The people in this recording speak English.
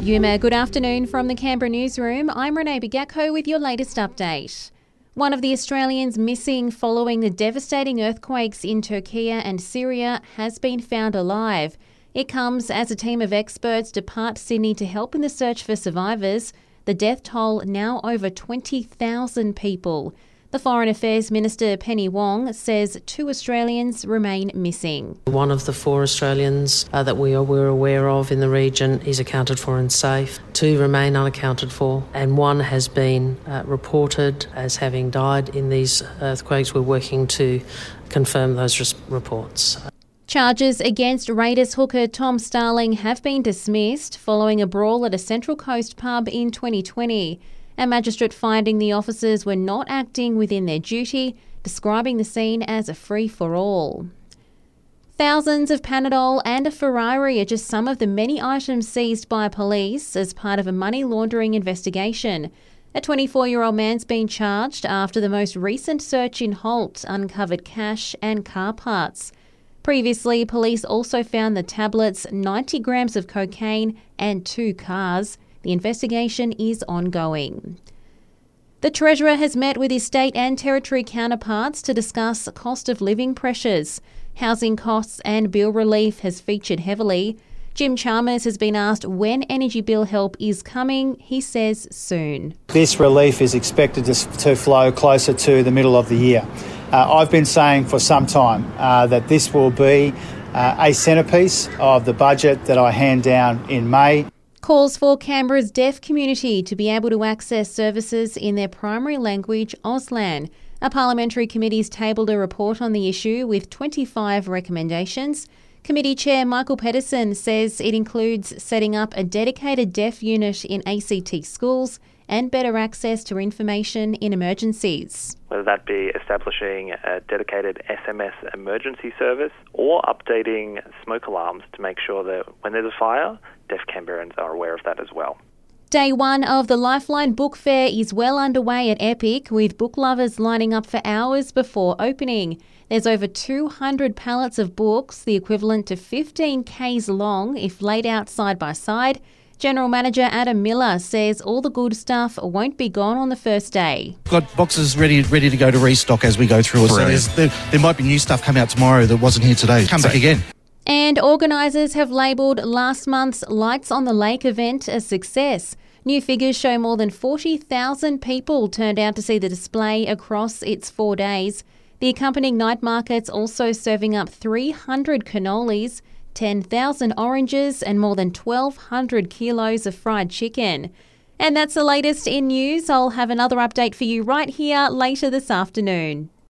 Yuma, good afternoon from the Canberra newsroom. I'm Renee Bigacco with your latest update. One of the Australians missing following the devastating earthquakes in Turkey and Syria has been found alive. It comes as a team of experts depart Sydney to help in the search for survivors. The death toll now over 20,000 people. The Foreign Affairs Minister Penny Wong says two Australians remain missing. One of the four Australians uh, that we are we're aware of in the region is accounted for and safe. Two remain unaccounted for, and one has been uh, reported as having died in these earthquakes. We're working to confirm those res- reports. Charges against Raiders hooker Tom Starling have been dismissed following a brawl at a Central Coast pub in 2020. A magistrate finding the officers were not acting within their duty, describing the scene as a free for all. Thousands of Panadol and a Ferrari are just some of the many items seized by police as part of a money laundering investigation. A 24 year old man's been charged after the most recent search in Holt uncovered cash and car parts. Previously, police also found the tablets, 90 grams of cocaine, and two cars. The investigation is ongoing. The Treasurer has met with his state and territory counterparts to discuss cost of living pressures. Housing costs and bill relief has featured heavily. Jim Chalmers has been asked when energy bill help is coming. He says soon. This relief is expected to, flow closer to the middle of the year. Uh, I've been saying for some time uh, that this will be uh, a centrepiece of the budget that I hand down in May calls for Canberra's deaf community to be able to access services in their primary language, Auslan. A parliamentary committee's tabled a report on the issue with 25 recommendations. Committee Chair Michael Pettersson says it includes setting up a dedicated deaf unit in ACT schools and better access to information in emergencies. Whether that be establishing a dedicated SMS emergency service or updating smoke alarms to make sure that when there's a fire, deaf Canberrans are aware of that as well. Day one of the Lifeline Book Fair is well underway at Epic, with book lovers lining up for hours before opening. There's over 200 pallets of books, the equivalent to 15 Ks long if laid out side by side. General Manager Adam Miller says all the good stuff won't be gone on the first day. Got boxes ready ready to go to restock as we go through. So there, there, might be new stuff come out tomorrow that wasn't here today. Come so, back again. And organisers have labelled last month's Lights on the Lake event a success. New figures show more than 40,000 people turned out to see the display across its four days. The accompanying night markets also serving up 300 cannolis, 10,000 oranges, and more than 1,200 kilos of fried chicken. And that's the latest in news. I'll have another update for you right here later this afternoon.